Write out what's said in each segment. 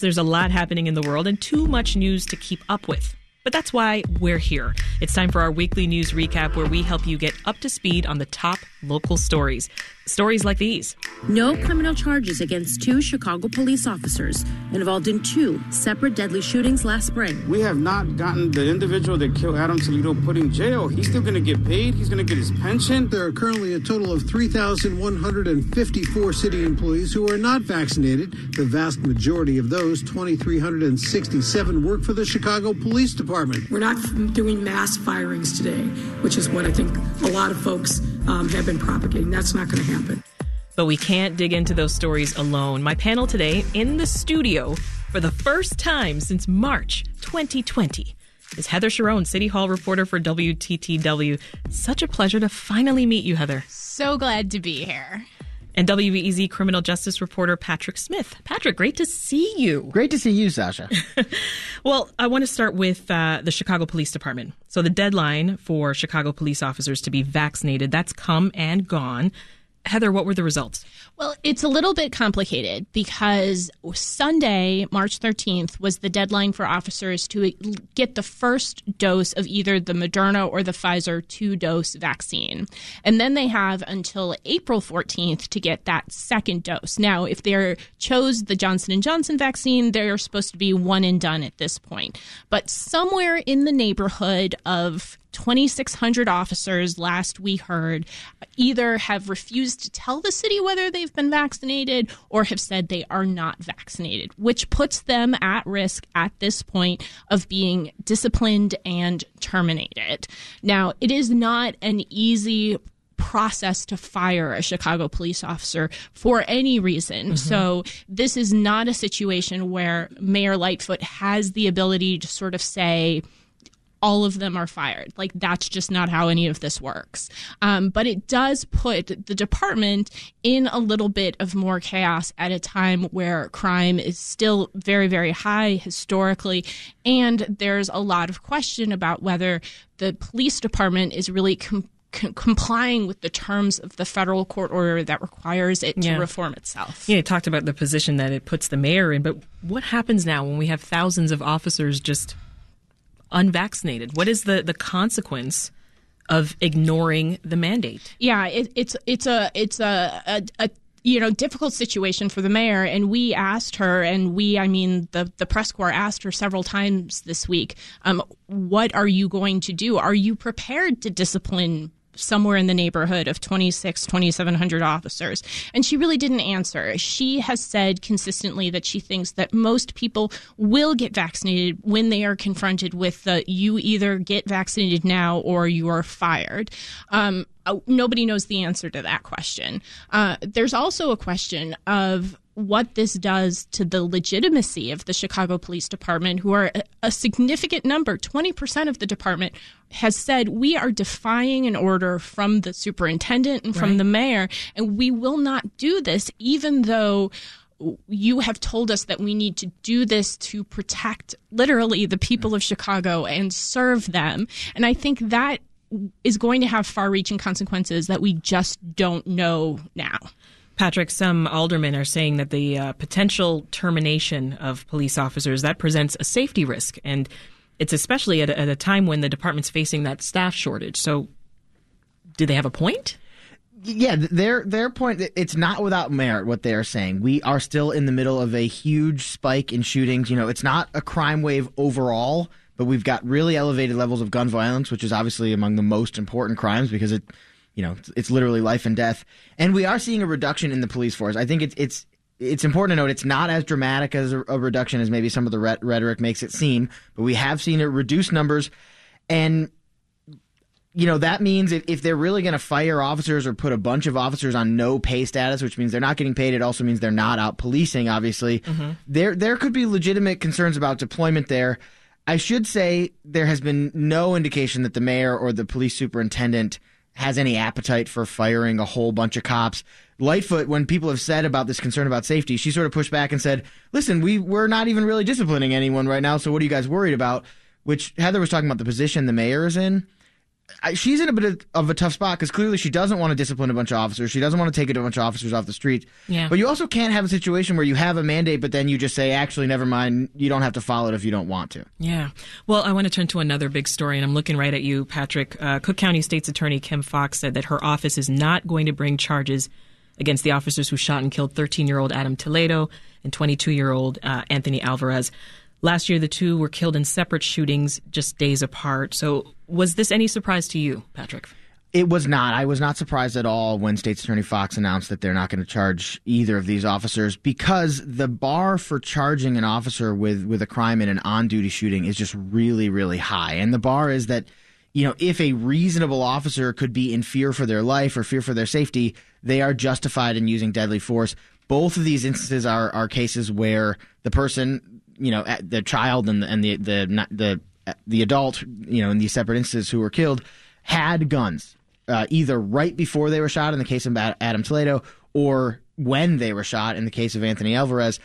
There's a lot happening in the world and too much news to keep up with. But that's why we're here. It's time for our weekly news recap where we help you get up to speed on the top local stories. Stories like these. No criminal charges against two Chicago police officers involved in two separate deadly shootings last spring. We have not gotten the individual that killed Adam Toledo put in jail. He's still going to get paid. He's going to get his pension. There are currently a total of 3,154 city employees who are not vaccinated. The vast majority of those, 2,367, work for the Chicago Police Department. We're not doing mass firings today, which is what I think a lot of folks um, have been propagating. That's not going to happen. But we can't dig into those stories alone. My panel today in the studio for the first time since March 2020 is Heather Cherone, City Hall reporter for WTTW. Such a pleasure to finally meet you, Heather. So glad to be here. And WBEZ criminal justice reporter Patrick Smith. Patrick, great to see you. Great to see you, Sasha. well, I want to start with uh, the Chicago Police Department. So the deadline for Chicago police officers to be vaccinated, that's come and gone. Heather, what were the results? Well, it's a little bit complicated because Sunday, March 13th, was the deadline for officers to get the first dose of either the Moderna or the Pfizer two dose vaccine. And then they have until April 14th to get that second dose. Now, if they chose the Johnson & Johnson vaccine, they're supposed to be one and done at this point. But somewhere in the neighborhood of 2,600 officers, last we heard, either have refused to tell the city whether they've been vaccinated or have said they are not vaccinated, which puts them at risk at this point of being disciplined and terminated. Now, it is not an easy process to fire a Chicago police officer for any reason. Mm-hmm. So this is not a situation where Mayor Lightfoot has the ability to sort of say, all of them are fired. Like that's just not how any of this works. Um, but it does put the department in a little bit of more chaos at a time where crime is still very, very high historically, and there's a lot of question about whether the police department is really. Com- complying with the terms of the federal court order that requires it to reform itself. Yeah, you talked about the position that it puts the mayor in, but what happens now when we have thousands of officers just unvaccinated? What is the, the consequence of ignoring the mandate? Yeah, it, it's it's a it's a, a, a you know difficult situation for the mayor and we asked her and we i mean the the press corps asked her several times this week um, what are you going to do are you prepared to discipline somewhere in the neighborhood of 26, 2,700 officers. And she really didn't answer. She has said consistently that she thinks that most people will get vaccinated when they are confronted with the you either get vaccinated now or you are fired. Um, uh, nobody knows the answer to that question. Uh, there's also a question of what this does to the legitimacy of the Chicago Police Department, who are a, significant number, 20% of the department, has said we are defying an order from the superintendent and from right. the mayor, and we will not do this, even though you have told us that we need to do this to protect literally the people of Chicago and serve them. And I think that is going to have far reaching consequences that we just don't know now. Patrick, some aldermen are saying that the uh, potential termination of police officers that presents a safety risk, and it's especially at a, at a time when the department's facing that staff shortage. So, do they have a point? yeah, their their point it's not without merit what they are saying. We are still in the middle of a huge spike in shootings. You know, it's not a crime wave overall, but we've got really elevated levels of gun violence, which is obviously among the most important crimes because it you know, it's, it's literally life and death. And we are seeing a reduction in the police force. I think it's it's it's important to note it's not as dramatic as a, a reduction as maybe some of the rhetoric makes it seem, but we have seen it reduce numbers, and you know that means if, if they're really going to fire officers or put a bunch of officers on no pay status, which means they're not getting paid, it also means they're not out policing. Obviously, mm-hmm. there there could be legitimate concerns about deployment there. I should say there has been no indication that the mayor or the police superintendent has any appetite for firing a whole bunch of cops. Lightfoot, when people have said about this concern about safety, she sort of pushed back and said, "Listen, we we're not even really disciplining anyone right now. So what are you guys worried about?" Which Heather was talking about the position the mayor is in. She's in a bit of, of a tough spot because clearly she doesn't want to discipline a bunch of officers. She doesn't want to take a bunch of officers off the street. Yeah. But you also can't have a situation where you have a mandate, but then you just say, actually, never mind. You don't have to follow it if you don't want to. Yeah. Well, I want to turn to another big story, and I'm looking right at you, Patrick. Uh, Cook County State's Attorney Kim Foxx said that her office is not going to bring charges against the officers who shot and killed 13 year old Adam Toledo and 22 year old uh, Anthony Alvarez. Last year, the two were killed in separate shootings just days apart. So, was this any surprise to you, Patrick? It was not. I was not surprised at all when State's Attorney Foxx announced that they're not going to charge either of these officers because the bar for charging an officer with, with a crime in an on duty shooting is just really, really high. And the bar is that, you know, if a reasonable officer could be in fear for their life or fear for their safety, they are justified in using deadly force. Both of these instances are, are cases where the person you know the child and the and the the the, the adult you know in these separate instances who were killed had guns uh, either right before they were shot in the case of Adam Toledo or when they were shot in the case of Anthony Alvarez.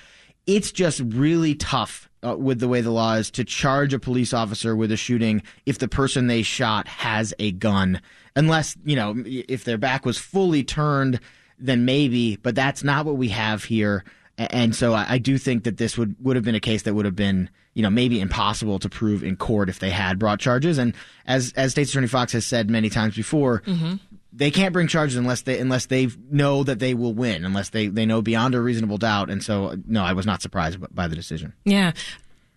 It's just really tough uh, with the way the law is to charge a police officer with a shooting if the person they shot has a gun, unless you know if their back was fully turned, then maybe. But that's not what we have here. And so I, do think that this would, would have been a case that would have been, you know, maybe impossible to prove in court if they had brought charges. And as as State Attorney Foxx has said many times before, mm-hmm. they can't bring charges unless they unless they know that they will win, unless they, they know beyond a reasonable doubt. And so, no, I was not surprised by the decision. Yeah.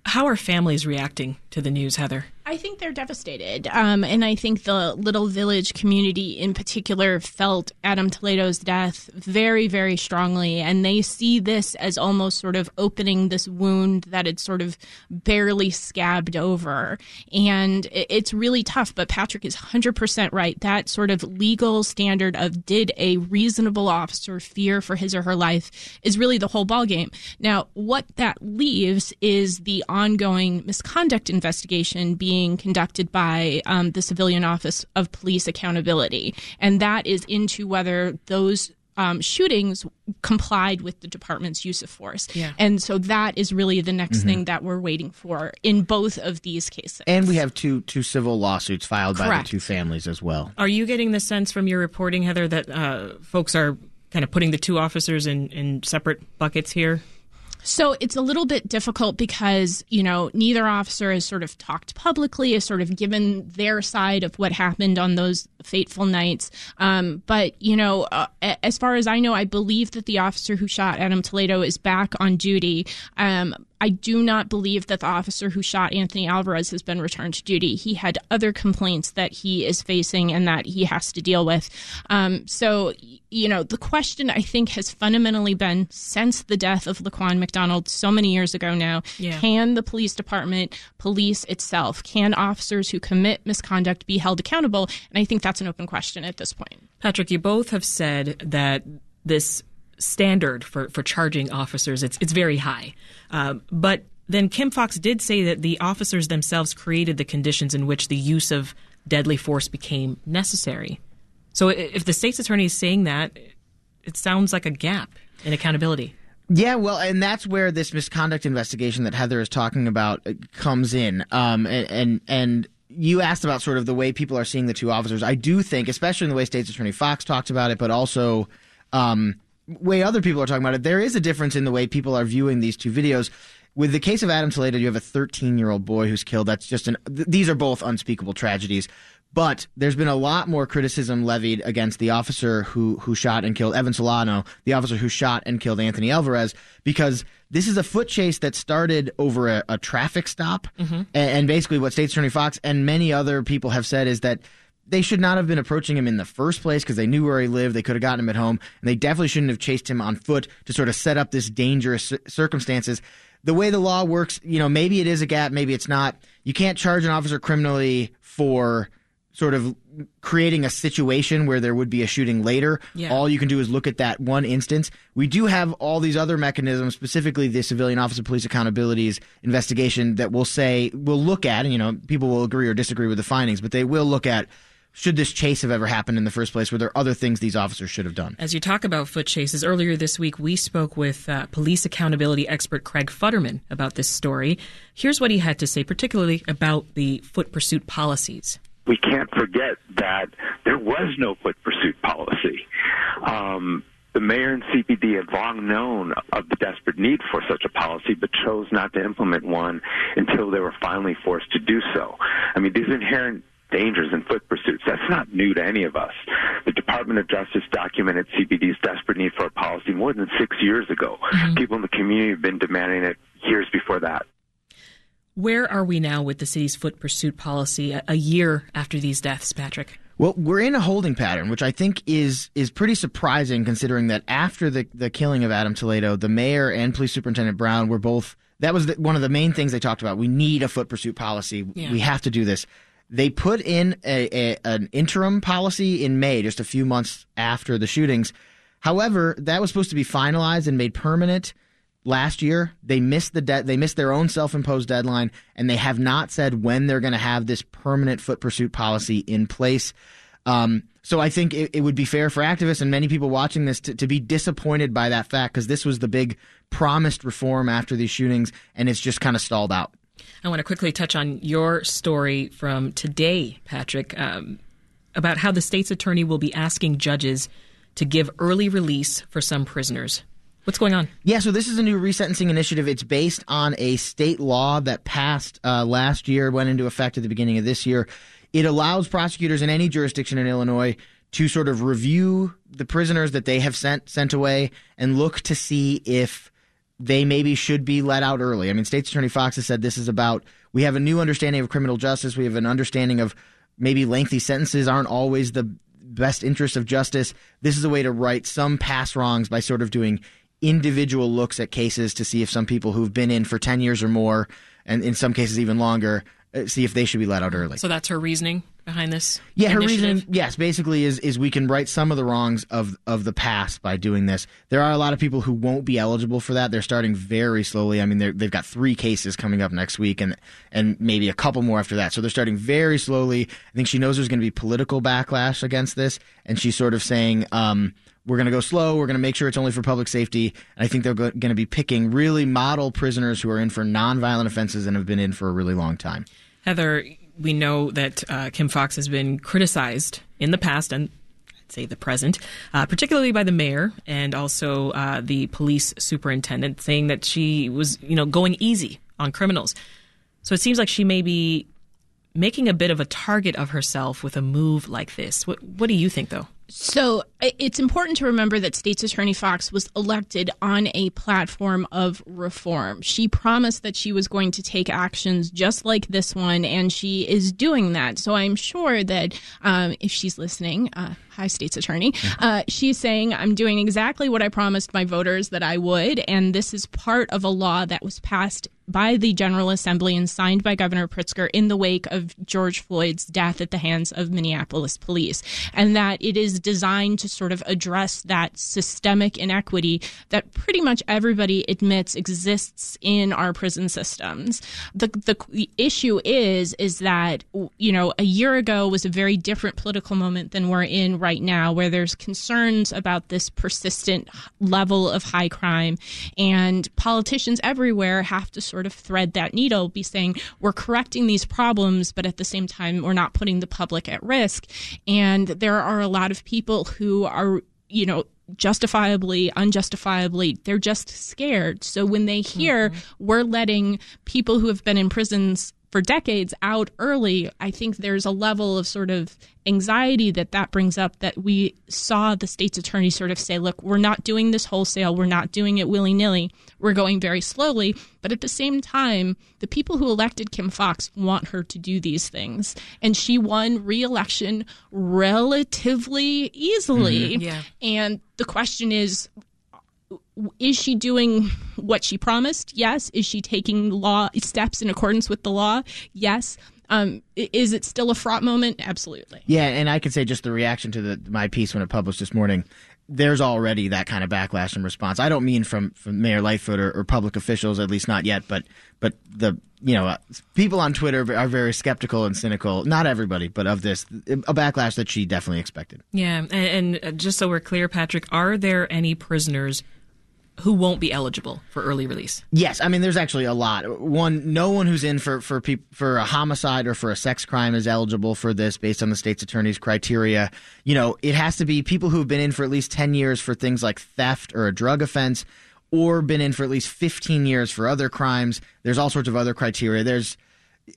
How are families reacting to the news, Heather? I think they're devastated. Um, and I think the Little Village community in particular felt Adam Toledo's death very, very strongly. And they see this as almost sort of opening this wound that had sort of barely scabbed over. And it's really tough. But Patrick is 100% right. That sort of legal standard of did a reasonable officer fear for his or her life is really the whole ballgame. Now, what that leaves is the ongoing misconduct investigation being being conducted by um, the Civilian Office of Police Accountability, and that is into whether those um, shootings complied with the department's use of force. Yeah. And so that is really the next mm-hmm. thing that we're waiting for in both of these cases. And we have two two civil lawsuits filed Correct. by the two families as well. Are you getting the sense from your reporting, Heather, that uh, folks are kind of putting the two officers in, in separate buckets here? So it's a little bit difficult because, you know, neither officer has sort of talked publicly, has sort of given their side of what happened on those fateful nights. Um, but, you know, uh, as far as I know, I believe that the officer who shot Adam Toledo is back on duty. Um, I do not believe that the officer who shot Anthony Alvarez has been returned to duty. He had other complaints that he is facing and that he has to deal with. Um, so, you know, the question I think has fundamentally been since the death of Laquan McDonald so many years ago now yeah. can the police department police itself? Can officers who commit misconduct be held accountable? And I think that's an open question at this point. Patrick, you both have said that this standard for, for charging officers. It's it's very high, um, but then Kim Foxx did say that the officers themselves created the conditions in which the use of deadly force became necessary. So if the state's attorney is saying that, it sounds like a gap in accountability. Yeah, well, and that's where this misconduct investigation that Heather is talking about uh, comes in. Um, and, and, and you asked about sort of the way people are seeing the two officers. I do think, especially in the way State's Attorney Foxx talked about it, but also um, way other people are talking about it, there is a difference in the way people are viewing these two videos. With the case of Adam Toledo, you have a 13 year old boy who's killed. That's just an. Th- these are both unspeakable tragedies. But there's been a lot more criticism levied against the officer who who shot and killed Evan Solano, the officer who shot and killed Anthony Alvarez, because this is a foot chase that started over a, a traffic stop. Mm-hmm. And, and basically, what State Attorney Foxx and many other people have said is that they should not have been approaching him in the first place because they knew where he lived. They could have gotten him at home, and they definitely shouldn't have chased him on foot to sort of set up this dangerous circumstances. The way the law works, you know, maybe it is a gap, maybe it's not. You can't charge an officer criminally for sort of creating a situation where there would be a shooting later. Yeah. All you can do is look at that one instance. We do have all these other mechanisms, specifically the Civilian Office of Police Accountabilities investigation, that will say, will look at, and you know, people will agree or disagree with the findings, but they will look at should this chase have ever happened in the first place? Were there other things these officers should have done? As you talk about foot chases, earlier this week we spoke with uh, police accountability expert Craig Futterman about this story. Here's what he had to say, particularly about the foot pursuit policies. we can't forget that there was no foot pursuit policy. Um, the mayor and CPD had long known of the desperate need for such a policy, but chose not to implement one until they were finally forced to do so. I mean, these inherent dangers in foot pursuits. That's not new to any of us. The Department of Justice documented CPD's desperate need for a policy more than six years ago. Mm-hmm. People in the community have been demanding it years before that. Where are we now with the city's foot pursuit policy a, a year after these deaths, Patrick? Well, we're in a holding pattern, which I think is is pretty surprising considering that after the the killing of Adam Toledo, the mayor and police superintendent Brown were both that was the, one of the main things they talked about. We need a foot pursuit policy. Yeah. We have to do this. They put in a, a, an interim policy in May, just a few months after the shootings. However, that was supposed to be finalized and made permanent last year. They missed the de- they missed their own self-imposed deadline, and they have not said when they're going to have this permanent foot pursuit policy in place. Um, so I think it, it, would be fair for activists and many people watching this to, to be disappointed by that fact because this was the big promised reform after these shootings, and it's just kind of stalled out. I want to quickly touch on your story from today, Patrick, um, about how the state's attorney will be asking judges to give early release for some prisoners. What's going on? Yeah, so this is a new resentencing initiative. It's based on a state law that passed uh, last year, went into effect at the beginning of this year. It allows prosecutors in any jurisdiction in Illinois to sort of review the prisoners that they have sent sent away and look to see if they maybe should be let out early. I mean, State's Attorney Foxx has said this is about we have a new understanding of criminal justice. We have an understanding of maybe lengthy sentences aren't always the best interest of justice. This is a way to right some past wrongs by sort of doing individual looks at cases to see if some people who've been in for 10 years or more, and in some cases even longer, see if they should be let out early. So that's her reasoning behind this. Yeah, her reasoning, yes, basically is is we can right some of the wrongs of of the past by doing this. There are a lot of people who won't be eligible for that. They're starting very slowly. I mean, they've got three cases coming up next week, and and maybe a couple more after that. So they're starting very slowly. I think she knows there's going to be political backlash against this, and she's sort of saying. Um, we're going to go slow. We're going to make sure it's only for public safety. And I think they're going to be picking really model prisoners who are in for nonviolent offenses and have been in for a really long time. Heather, we know that uh, Kim Foxx has been criticized in the past and I'd say the present, uh, particularly by the mayor and also uh, the police superintendent, saying that she was, you know, going easy on criminals. So it seems like she may be making a bit of a target of herself with a move like this. What, what do you think, though? So it's important to remember that State's Attorney Foxx was elected on a platform of reform. She promised that she was going to take actions just like this one, and she is doing that. So I'm sure that um, if she's listening, uh, hi, State's Attorney, uh, she's saying, I'm doing exactly what I promised my voters that I would, and this is part of a law that was passed by the General Assembly and signed by Governor Pritzker in the wake of George Floyd's death at the hands of Minneapolis police, and that it is designed to sort of address that systemic inequity that pretty much everybody admits exists in our prison systems. The, the, the issue is is that you know a year ago was a very different political moment than we're in right now, where there's concerns about this persistent level of high crime, and politicians everywhere have to sort of thread that needle, be saying we're correcting these problems, but at the same time, we're not putting the public at risk. And there are a lot of people who are, you know, justifiably, unjustifiably, they're just scared. So when they hear mm-hmm. we're letting people who have been in prisons for decades out early, I think there's a level of sort of anxiety that that brings up that we saw the state's attorney sort of say, look, we're not doing this wholesale. We're not doing it willy nilly. We're going very slowly. But at the same time, the people who elected Kim Foxx want her to do these things. And she won re election relatively easily. Mm-hmm. Yeah. And the question is, is she doing what she promised? Yes. Is she taking law steps in accordance with the law? Yes. Um, is it still a fraught moment? Absolutely. Yeah, and I can say just the reaction to the, my piece when it published this morning. There's already that kind of backlash and response. I don't mean from, from Mayor Lightfoot or, or public officials, at least not yet, but but the you know uh, people on Twitter are very skeptical and cynical. Not everybody, but of this a backlash that she definitely expected. Yeah, and, and just so we're clear, Patrick, are there any prisoners who won't be eligible for early release? Yes, I mean there's actually a lot. One, no one who's in for for peop, for a homicide or for a sex crime is eligible for this based on the state's attorney's criteria. You know, it has to be people who've been in for at least 10 years for things like theft or a drug offense or been in for at least 15 years for other crimes. There's all sorts of other criteria. There's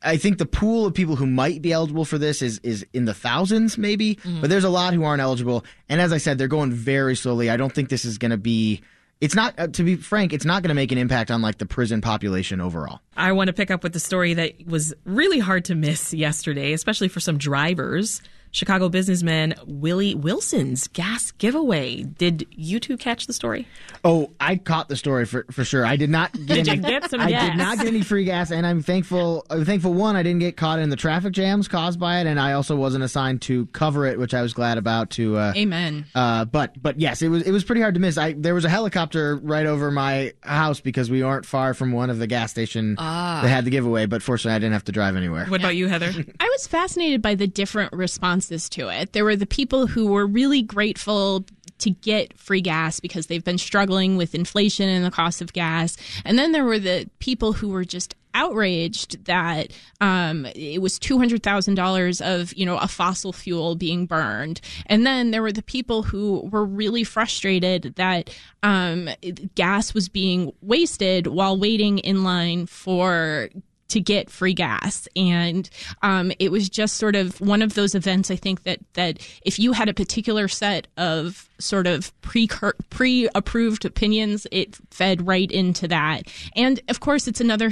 I think the pool of people who might be eligible for this is is in the thousands, maybe, mm-hmm. but there's a lot who aren't eligible. And as I said, they're going very slowly. I don't think this is going to be. It's not, uh, to be frank, it's not going to make an impact on like the prison population overall. I want to pick up with the story that was really hard to miss yesterday, especially for some drivers. Chicago businessman Willie Wilson's gas giveaway. Did you two catch the story? Oh, I caught the story for, for sure. I did not get any. get I gas? did not get any free gas, and I'm thankful. I'm thankful one, I didn't get caught in the traffic jams caused by it, and I also wasn't assigned to cover it, which I was glad about. To uh, amen. Uh, but but yes, it was it was pretty hard to miss. I there was a helicopter right over my house because we aren't far from one of the gas station ah. that had the giveaway. But fortunately, I didn't have to drive anywhere. What about you, Heather? I was fascinated by the different responses to it. There were the people who were really grateful to get free gas because they've been struggling with inflation and the cost of gas. And then there were the people who were just outraged that um, it was two hundred thousand dollars of you know a fossil fuel being burned, and then there were the people who were really frustrated that um, gas was being wasted while waiting in line for to get free gas. And um, it was just sort of one of those events. I think that that if you had a particular set of sort of pre pre approved opinions, it fed right into that. And of course, it's another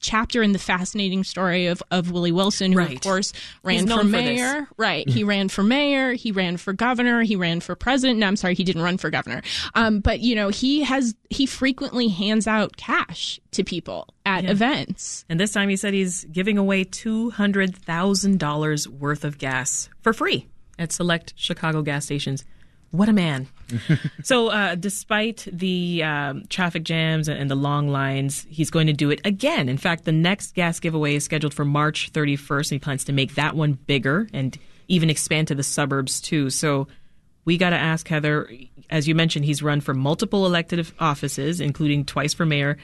chapter in the fascinating story of, of Willie Wilson, who right. of course ran for mayor. For right. He ran for mayor. He ran for governor. He ran for president. No, I'm sorry, he didn't run for governor. Um, but you know, he has he frequently hands out cash to people at yeah. events. And this time he said he's giving away two hundred thousand dollars worth of gas for free at select Chicago gas stations. What a man. so, uh, despite the um, traffic jams and the long lines, he's going to do it again. In fact, the next gas giveaway is scheduled for March 31st, and he plans to make that one bigger and even expand to the suburbs, too. So, we got to ask Heather, as you mentioned, he's run for multiple elected offices, including twice for mayor.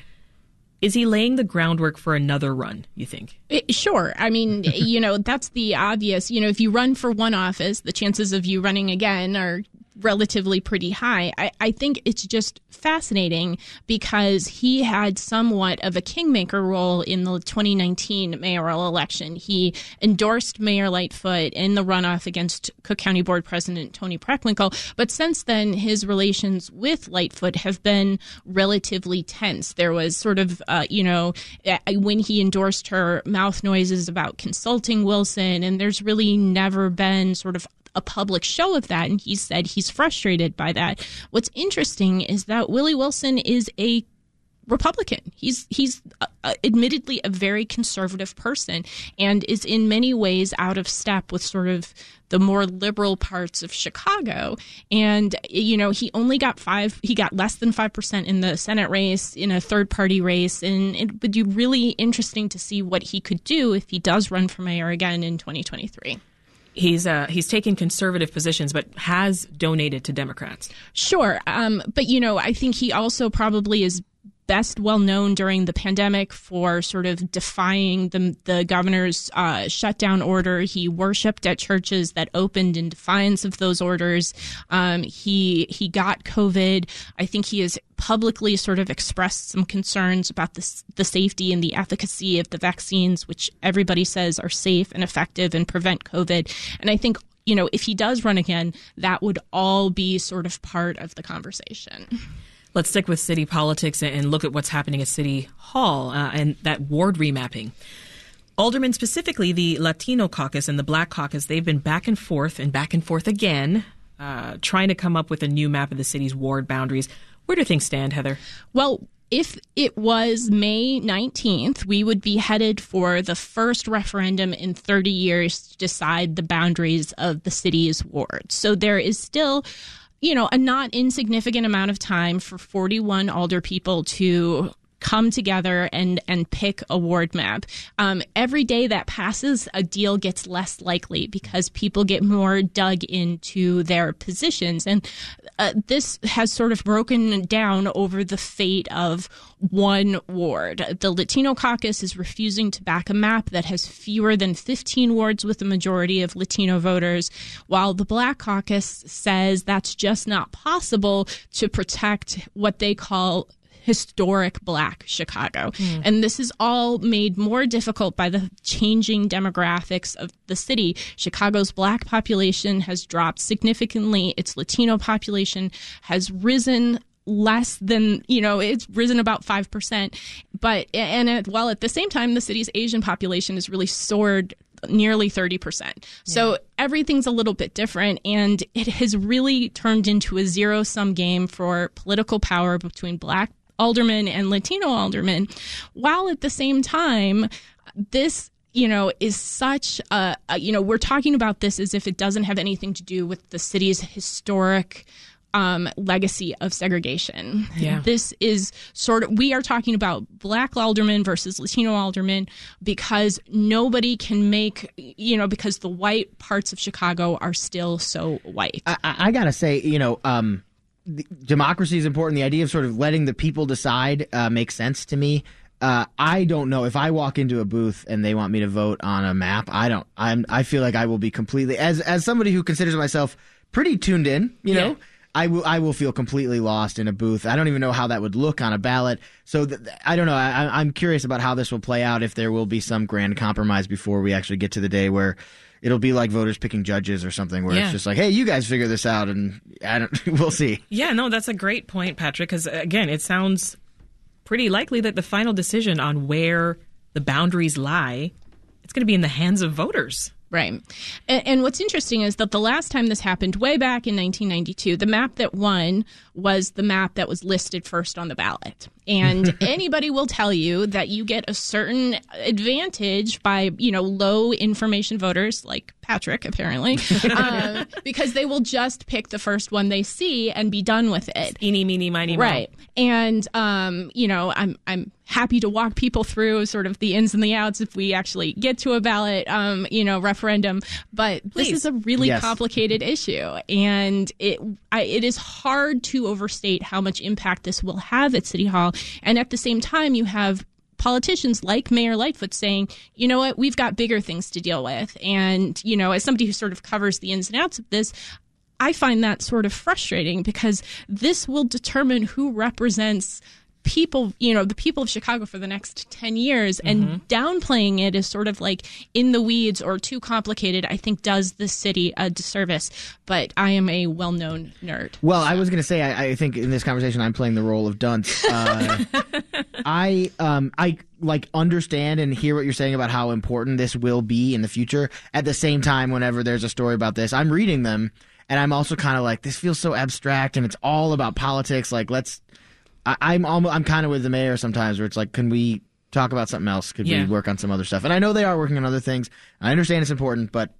Is he laying the groundwork for another run, you think? It, sure. I mean, you know, that's the obvious. You know, if you run for one office, the chances of you running again are relatively pretty high. I, I think it's just fascinating because he had somewhat of a kingmaker role in the 2019 mayoral election. He endorsed Mayor Lightfoot in the runoff against Cook County Board President Toni Preckwinkle, but since then his relations with Lightfoot have been relatively tense. There was sort of, uh, you know, when he endorsed her, mouth noises about consulting Wilson, and there's really never been sort of a public show of that. And he said he's frustrated by that. What's interesting is that Willie Wilson is a Republican. He's he's uh, uh, admittedly a very conservative person and is in many ways out of step with sort of the more liberal parts of Chicago. And you know, he only got five. He got less than five percent in the Senate race in a third party race, and it would be really interesting to see what he could do if he does run for mayor again in 2023 he's uh, he's taken conservative positions, but has donated to Democrats. Sure, um, but you know, I think he also probably is best well known during the pandemic for sort of defying the, the governor's uh, shutdown order. He worshipped at churches that opened in defiance of those orders. Um, he he got COVID. I think he has publicly sort of expressed some concerns about the, the safety and the efficacy of the vaccines, which everybody says are safe and effective and prevent COVID. And I think you know, if he does run again, that would all be sort of part of the conversation. Let's stick with city politics and look at what's happening at City Hall uh, and that ward remapping. Aldermen, specifically the Latino caucus and the Black caucus, they've been back and forth and back and forth again, uh, trying to come up with a new map of the city's ward boundaries. Where do things stand, Heather? Well, if it was May 19th, we would be headed for the first referendum in 30 years to decide the boundaries of the city's wards. So there is still you know, a not insignificant amount of time for 41 alder people to come together and and pick a ward map. Um, every day that passes, a deal gets less likely because people get more dug into their positions, and uh, this has sort of broken down over the fate of one ward. The Latino caucus is refusing to back a map that has fewer than 15 wards with a majority of Latino voters, while the Black caucus says that's just not possible to protect what they call historic black Chicago. Mm. And this is all made more difficult by the changing demographics of the city. Chicago's black population has dropped significantly, its Latino population has risen less than you know it's risen about 5% but and it, while at the same time the city's asian population has really soared nearly 30%. Yeah. So everything's a little bit different. And it has really turned into a zero sum game for political power between black aldermen and Latino aldermen, while at the same time, this you know, is such a, a, you know, we're talking about this as if it doesn't have anything to do with the city's historic um, legacy of segregation. Yeah. This is sort of, we are talking about black aldermen versus Latino aldermen because nobody can make, you know, because the white parts of Chicago are still so white. I, I gotta say, you know, um, democracy is important. The idea of sort of letting the people decide uh, makes sense to me. Uh, I don't know if I walk into a booth and they want me to vote on a map. I don't. I'm. I feel like I will be completely as as somebody who considers myself pretty tuned in. You know, I will. I will feel completely lost in a booth. I don't even know how that would look on a ballot. So th- I don't know. I, I'm curious about how this will play out. If there will be some grand compromise before we actually get to the day where it'll be like voters picking judges or something where yeah. it's just like, hey, you guys figure this out, and I don't. we'll see. Yeah, no, that's a great point, Patrick. Because uh, again, it sounds pretty likely that the final decision on where the boundaries lie, it's going to be in the hands of voters. Right. And, and, what's interesting is that the last time this happened, way back in 1992, the map that won was the map that was listed first on the ballot. And anybody will tell you that you get a certain advantage by, you know, low information voters like Patrick, apparently, um, because they will just pick the first one they see and be done with it. Eeny, meeny, miny, Right. And, um, you know, I'm, I'm happy to walk people through sort of the ins and the outs if we actually get to a ballot, um, you know, referendum. But Please. this is a really yes. complicated issue, and it I, it is hard to overstate how much impact this will have at City Hall. And at the same time, you have politicians like Mayor Lightfoot saying, you know what, we've got bigger things to deal with. And, you know, as somebody who sort of covers the ins and outs of this, I find that sort of frustrating because this will determine who represents people, you know, the people of Chicago for the next 10 years and mm-hmm. downplaying it is sort of like in the weeds or too complicated, I think does the city a disservice. But I am a well known nerd. Well, so. I was going to say, I, I, think in this conversation, I'm playing the role of dunce. Uh, I, um, I, like understand and hear what you're saying about how important this will be in the future. At the same time, whenever there's a story about this, I'm reading them and I'm also kind of like, this feels so abstract and it's all about politics. Like, let's I, am almost, I'm kind of with the mayor sometimes where it's like, can we talk about something else? Could yeah. we work on some other stuff? And I know they are working on other things. I understand it's important, but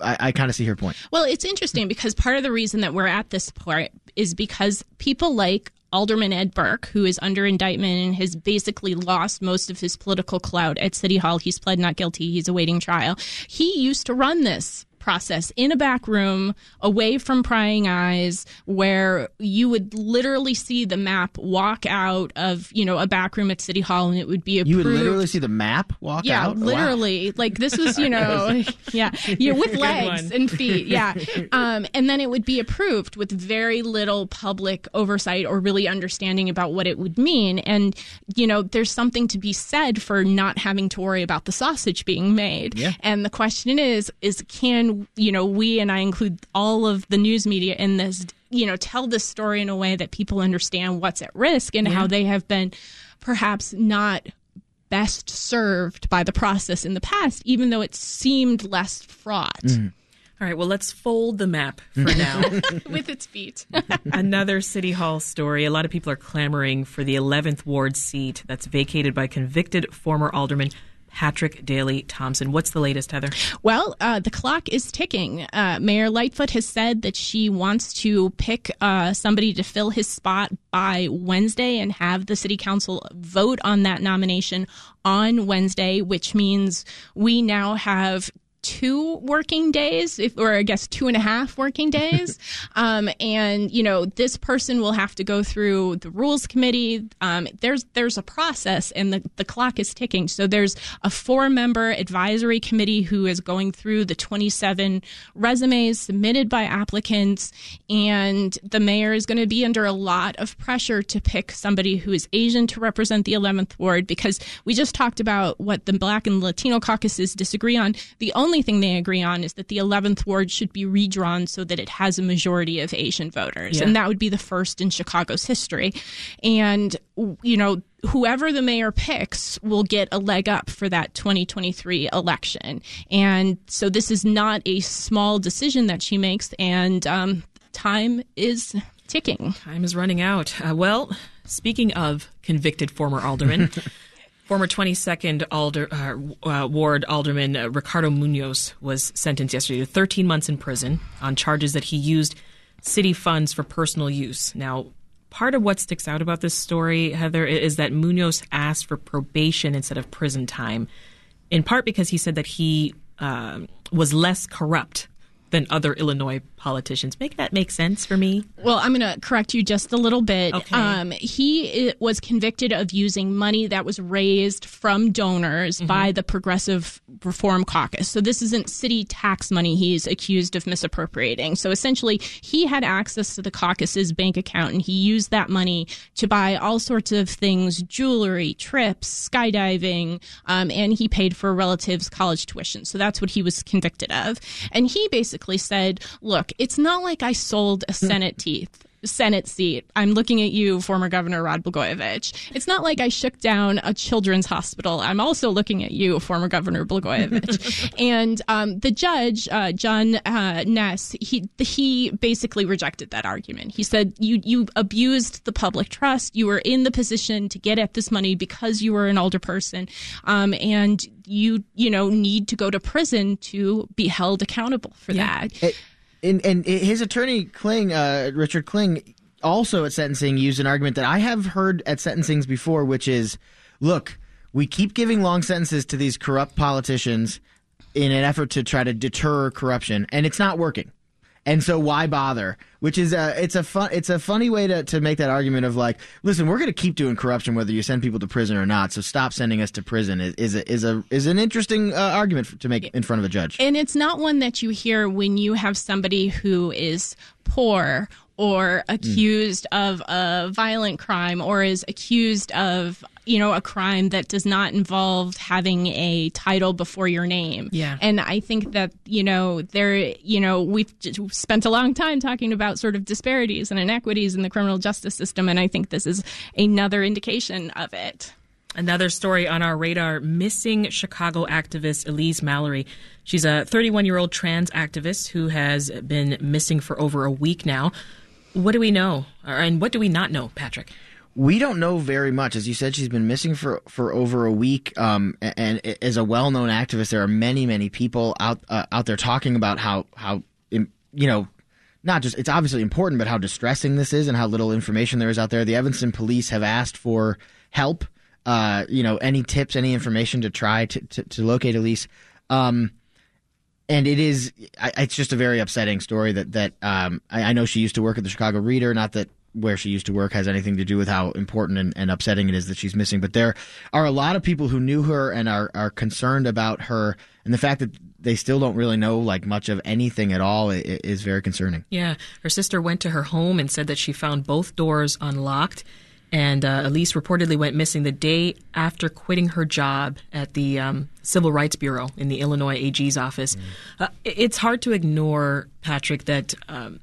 I, I kind of see her point. Well, it's interesting because part of the reason that we're at this point is because people like Alderman Ed Burke, who is under indictment and has basically lost most of his political clout at City Hall. He's pled not guilty. He's awaiting trial. He used to run this process in a back room away from prying eyes where you would literally see the map walk out of you know a back room at city hall and it would be approved. you would literally see the map walk yeah, out? Yeah literally. Wow. like this was you know yeah. Yeah with legs and feet yeah. Um, and then it would be approved with very little public oversight or really understanding about what it would mean. And you know there's something to be said for not having to worry about the sausage being made. Yeah. and the question is is can you know, we and I include all of the news media in this, you know, tell this story in a way that people understand what's at risk and yeah. how they have been perhaps not best served by the process in the past, even though it seemed less fraught. Mm. All right, well, let's fold the map for now. With its feet. Another City Hall story. A lot of people are clamoring for the 11th Ward seat that's vacated by convicted former Alderman Patrick Daly Thompson. What's the latest, Heather? Well, uh, the clock is ticking. Uh, Mayor Lightfoot has said that she wants to pick uh, somebody to fill his spot by Wednesday and have the city council vote on that nomination on Wednesday, which means we now have two working days, if, or I guess two and a half working days. um, and you know, this person will have to go through the rules committee. Um, there's there's a process, and the the clock is ticking. So there's a four member advisory committee who is going through the 27 resumes submitted by applicants, and the mayor is going to be under a lot of pressure to pick somebody who is Asian to represent the 11th ward because we just talked about what the Black and Latino caucuses disagree on. The only only thing they agree on is that the 11th ward should be redrawn so that it has a majority of Asian voters. Yeah. And that would be the first in Chicago's history. And, you know, whoever the mayor picks will get a leg up for that 2023 election. And so this is not a small decision that she makes. And um, time is ticking. Time is running out. Uh, well, speaking of convicted former aldermen, Former 22nd Alder, uh, uh, Ward Alderman uh, Ricardo Munoz was sentenced yesterday to 13 months in prison on charges that he used city funds for personal use. Now, part of what sticks out about this story, Heather, is that Munoz asked for probation instead of prison time, in part because he said that he um, was less corrupt than other Illinois politicians. Make that make sense for me? Well, I'm going to correct you just a little bit. Okay. Um, he was convicted of using money that was raised from donors mm-hmm. by the Progressive Reform Caucus. So this isn't city tax money he's accused of misappropriating. So essentially, he had access to the caucus's bank account and he used that money to buy all sorts of things jewelry, trips, skydiving, um, and he paid for a relative's college tuition. So that's what he was convicted of. And he basically said, look, it's not like I sold a Senate teeth. Senate seat. I'm looking at you, former Governor Rod Blagojevich. It's not like I shook down a children's hospital. I'm also looking at you, former Governor Blagojevich. and um, the judge, uh, John uh, Ness, he he basically rejected that argument. He said you you abused the public trust. You were in the position to get at this money because you were an alderperson, um, and you you know need to go to prison to be held accountable for yeah. that. It- and, and his attorney Kling, uh, Richard Kling, also at sentencing used an argument that I have heard at sentencings before, which is, look, we keep giving long sentences to these corrupt politicians in an effort to try to deter corruption, and it's not working and so why bother? Which is a it's a fun it's a funny way to, to make that argument of like, listen, we're going to keep doing corruption whether you send people to prison or not. So stop sending us to prison is is a, is a is an interesting uh, argument to make in front of a judge. And it's not one that you hear when you have somebody who is poor or accused mm. of a violent crime or is accused of you know a crime that does not involve having a title before your name yeah and i think that you know there you know we've spent a long time talking about sort of disparities and inequities in the criminal justice system and i think this is another indication of it Another story on our radar missing Chicago activist Elise Malary. She's a 31 year old trans activist who has been missing for over a week now. What do we know, and what do we not know, Patrick? We don't know very much. As you said, she's been missing for, for over a week. Um, and, and, as a well known activist, there are many, many people out uh, out there talking about how how you know not just it's obviously important, but how distressing this is and how little information there is out there. The Evanston police have asked for help. Uh, you know, any tips, any information to try to, to, to locate Elise. Um, and it is it's just a very upsetting story that that um, I, I, know she used to work at the Chicago Reader. Not that where she used to work has anything to do with how important and, and, upsetting it is that she's missing, but there are a lot of people who knew her and are are concerned about her, and the fact that they still don't really know like much of anything at all is very concerning. Yeah, her sister went to her home and said that she found both doors unlocked and uh, Elise reportedly went missing the day after quitting her job at the um, Civil Rights Bureau in the Illinois AG's office. Mm. Uh, it's hard to ignore, Patrick, that um,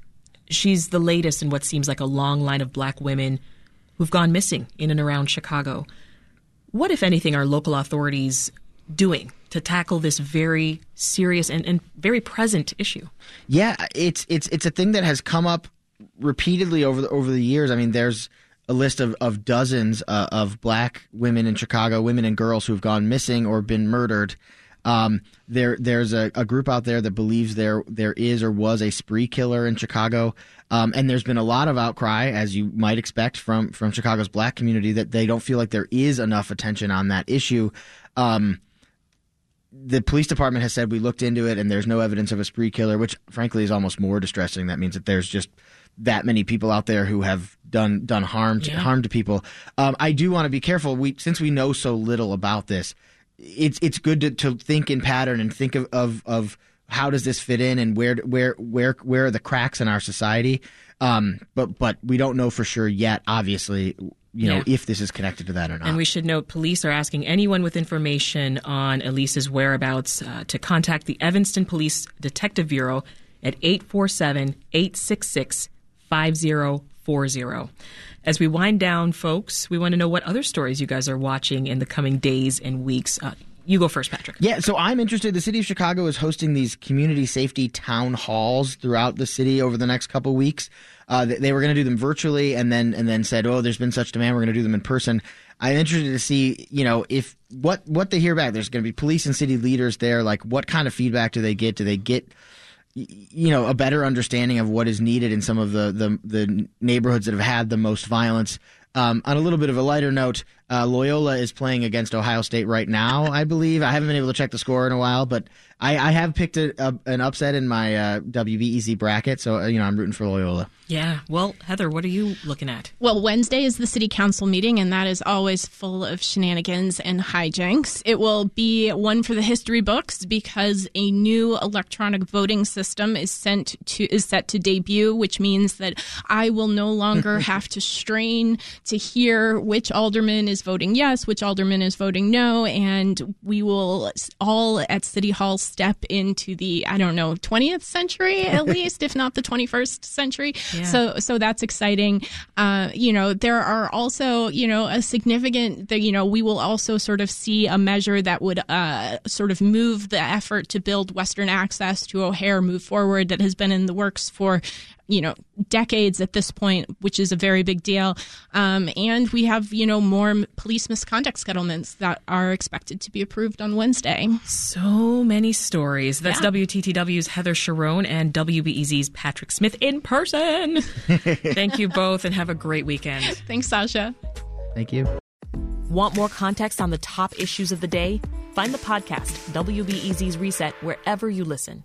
she's the latest in what seems like a long line of black women who've gone missing in and around Chicago. What, if anything, are local authorities doing to tackle this very serious and, and very present issue? Yeah, it's it's it's a thing that has come up repeatedly over the over the years. I mean, there's a list of, of dozens uh, of black women in Chicago, women and girls who have gone missing or been murdered. Um, there, there's a, a, group out there that believes there there is or was a spree killer in Chicago, um, and there's been a lot of outcry, as you might expect from from Chicago's black community, that they don't feel like there is enough attention on that issue. Um, the police department has said we looked into it and there's no evidence of a spree killer, which frankly is almost more distressing. That means that there's just that many people out there who have done done harm to, yeah. harm to people. Um, I do want to be careful. We since we know so little about this, it's it's good to, to think in pattern and think of, of, of how does this fit in and where where where where are the cracks in our society. Um, but but we don't know for sure yet. Obviously, you know, yeah. if this is connected to that or not. And we should note police are asking anyone with information on Elise's whereabouts uh, to contact the Evanston Police Detective Bureau at 847 866 5040. As we wind down, folks, we want to know what other stories you guys are watching in the coming days and weeks. Uh, you go first, Patrick. Yeah, so I'm interested. The city of Chicago is hosting these community safety town halls throughout the city over the next couple weeks. Uh, they, they, were going to do them virtually, and then and then said, "Oh, there's been such demand, we're going to do them in person." I'm interested to see, you know, if what what they hear back. There's going to be police and city leaders there. Like, what kind of feedback do they get? Do they get you know a better understanding of what is needed in some of the the, the neighborhoods that have had the most violence. Um, on a little bit of a lighter note, uh, Loyola is playing against Ohio State right now. I believe I haven't been able to check the score in a while, but I, I have picked a, a, an upset in my uh, WBEZ bracket, so uh, you know I'm rooting for Loyola. Yeah. Well, Heather, what are you looking at? Well, Wednesday is the city council meeting, and that is always full of shenanigans and hijinks. It will be one for the history books because a new electronic voting system is sent to is set to debut, which means that I will no longer have to strain to hear which alderman is voting yes, which alderman is voting no, and we will all at City Hall step into the I don't know 20th century at least, if not the 21st century. Yeah. So so that's exciting. Uh, you know, there are also you know a significant. that You know, we will also sort of see a measure that would uh, sort of move the effort to build Western access to O'Hare move forward that has been in the works for you know decades at this point, which is a very big deal. Um, and we have you know more police misconduct settlements that are expected to be approved on Wednesday. So many stories. That's yeah. WTTW's Heather Cherone and WBEZ's Patrick Smith in person. Thank you both, and have a great weekend. Thanks, Sasha. Thank you. Want more context on the top issues of the day? Find the podcast WBEZ's Reset wherever you listen.